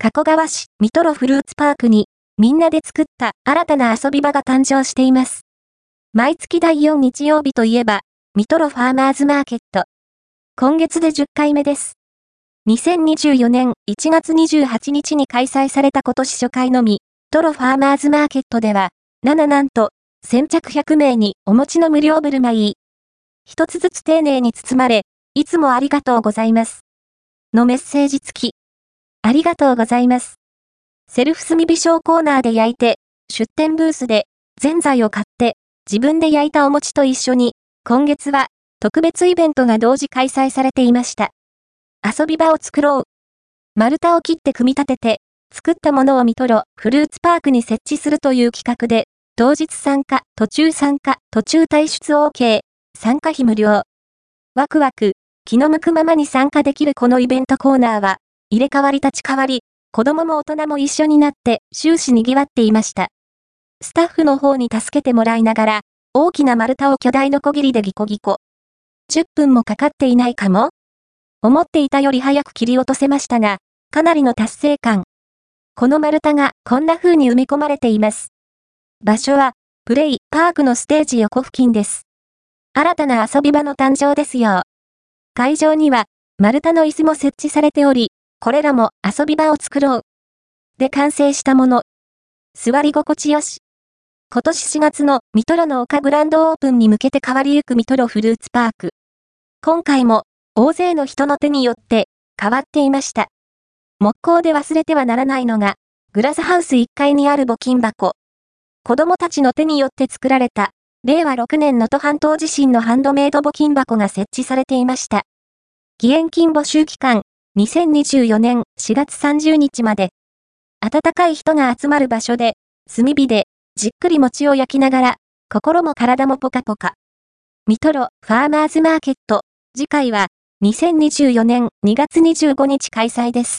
加古川市ミトロフルーツパークに、みんなで作った新たな遊び場が誕生しています。毎月第4日曜日といえば、ミトロファーマーズマーケット。今月で10回目です。2024年1月28日に開催された今年初回のみ、トロファーマーズマーケットでは、7なんと、先着100名にお持ちの無料ブルマイ。一つずつ丁寧に包まれ、いつもありがとうございます。のメッセージ付き。ありがとうございます。セルフ炭火焼コーナーで焼いて、出店ブースで、ぜんざいを買って、自分で焼いたお餅と一緒に、今月は、特別イベントが同時開催されていました。遊び場を作ろう。丸太を切って組み立てて、作ったものを見とろ、フルーツパークに設置するという企画で、当日参加、途中参加、途中退出 OK、参加費無料。ワクワク、気の向くままに参加できるこのイベントコーナーは、入れ替わり立ち替わり、子供も大人も一緒になって終始賑わっていました。スタッフの方に助けてもらいながら、大きな丸太を巨大のこぎりでギコギコ。10分もかかっていないかも？思っていたより早く切り落とせましたが、かなりの達成感。この丸太がこんな風に埋め込まれています。場所は、プレイパークのステージ横付近です。新たな遊び場の誕生ですよ。会場には、丸太の椅子も設置されており、これらも遊び場を作ろう。で完成したもの。座り心地よし。今年4月のミトロの丘グランドオープンに向けて変わりゆくミトロフルーツパーク。今回も大勢の人の手によって変わっていました。木工で忘れてはならないのが、グラスハウス1階にある募金箱。子供たちの手によって作られた令和6年能登半島地震のハンドメイド募金箱が設置されていました。義援金募集期間、2024年4月30日まで。暖かい人が集まる場所で、炭火で、じっくり餅を焼きながら、心も体もポカポカ。ミトロファーマーズマーケット。次回は、2024年2月25日開催です。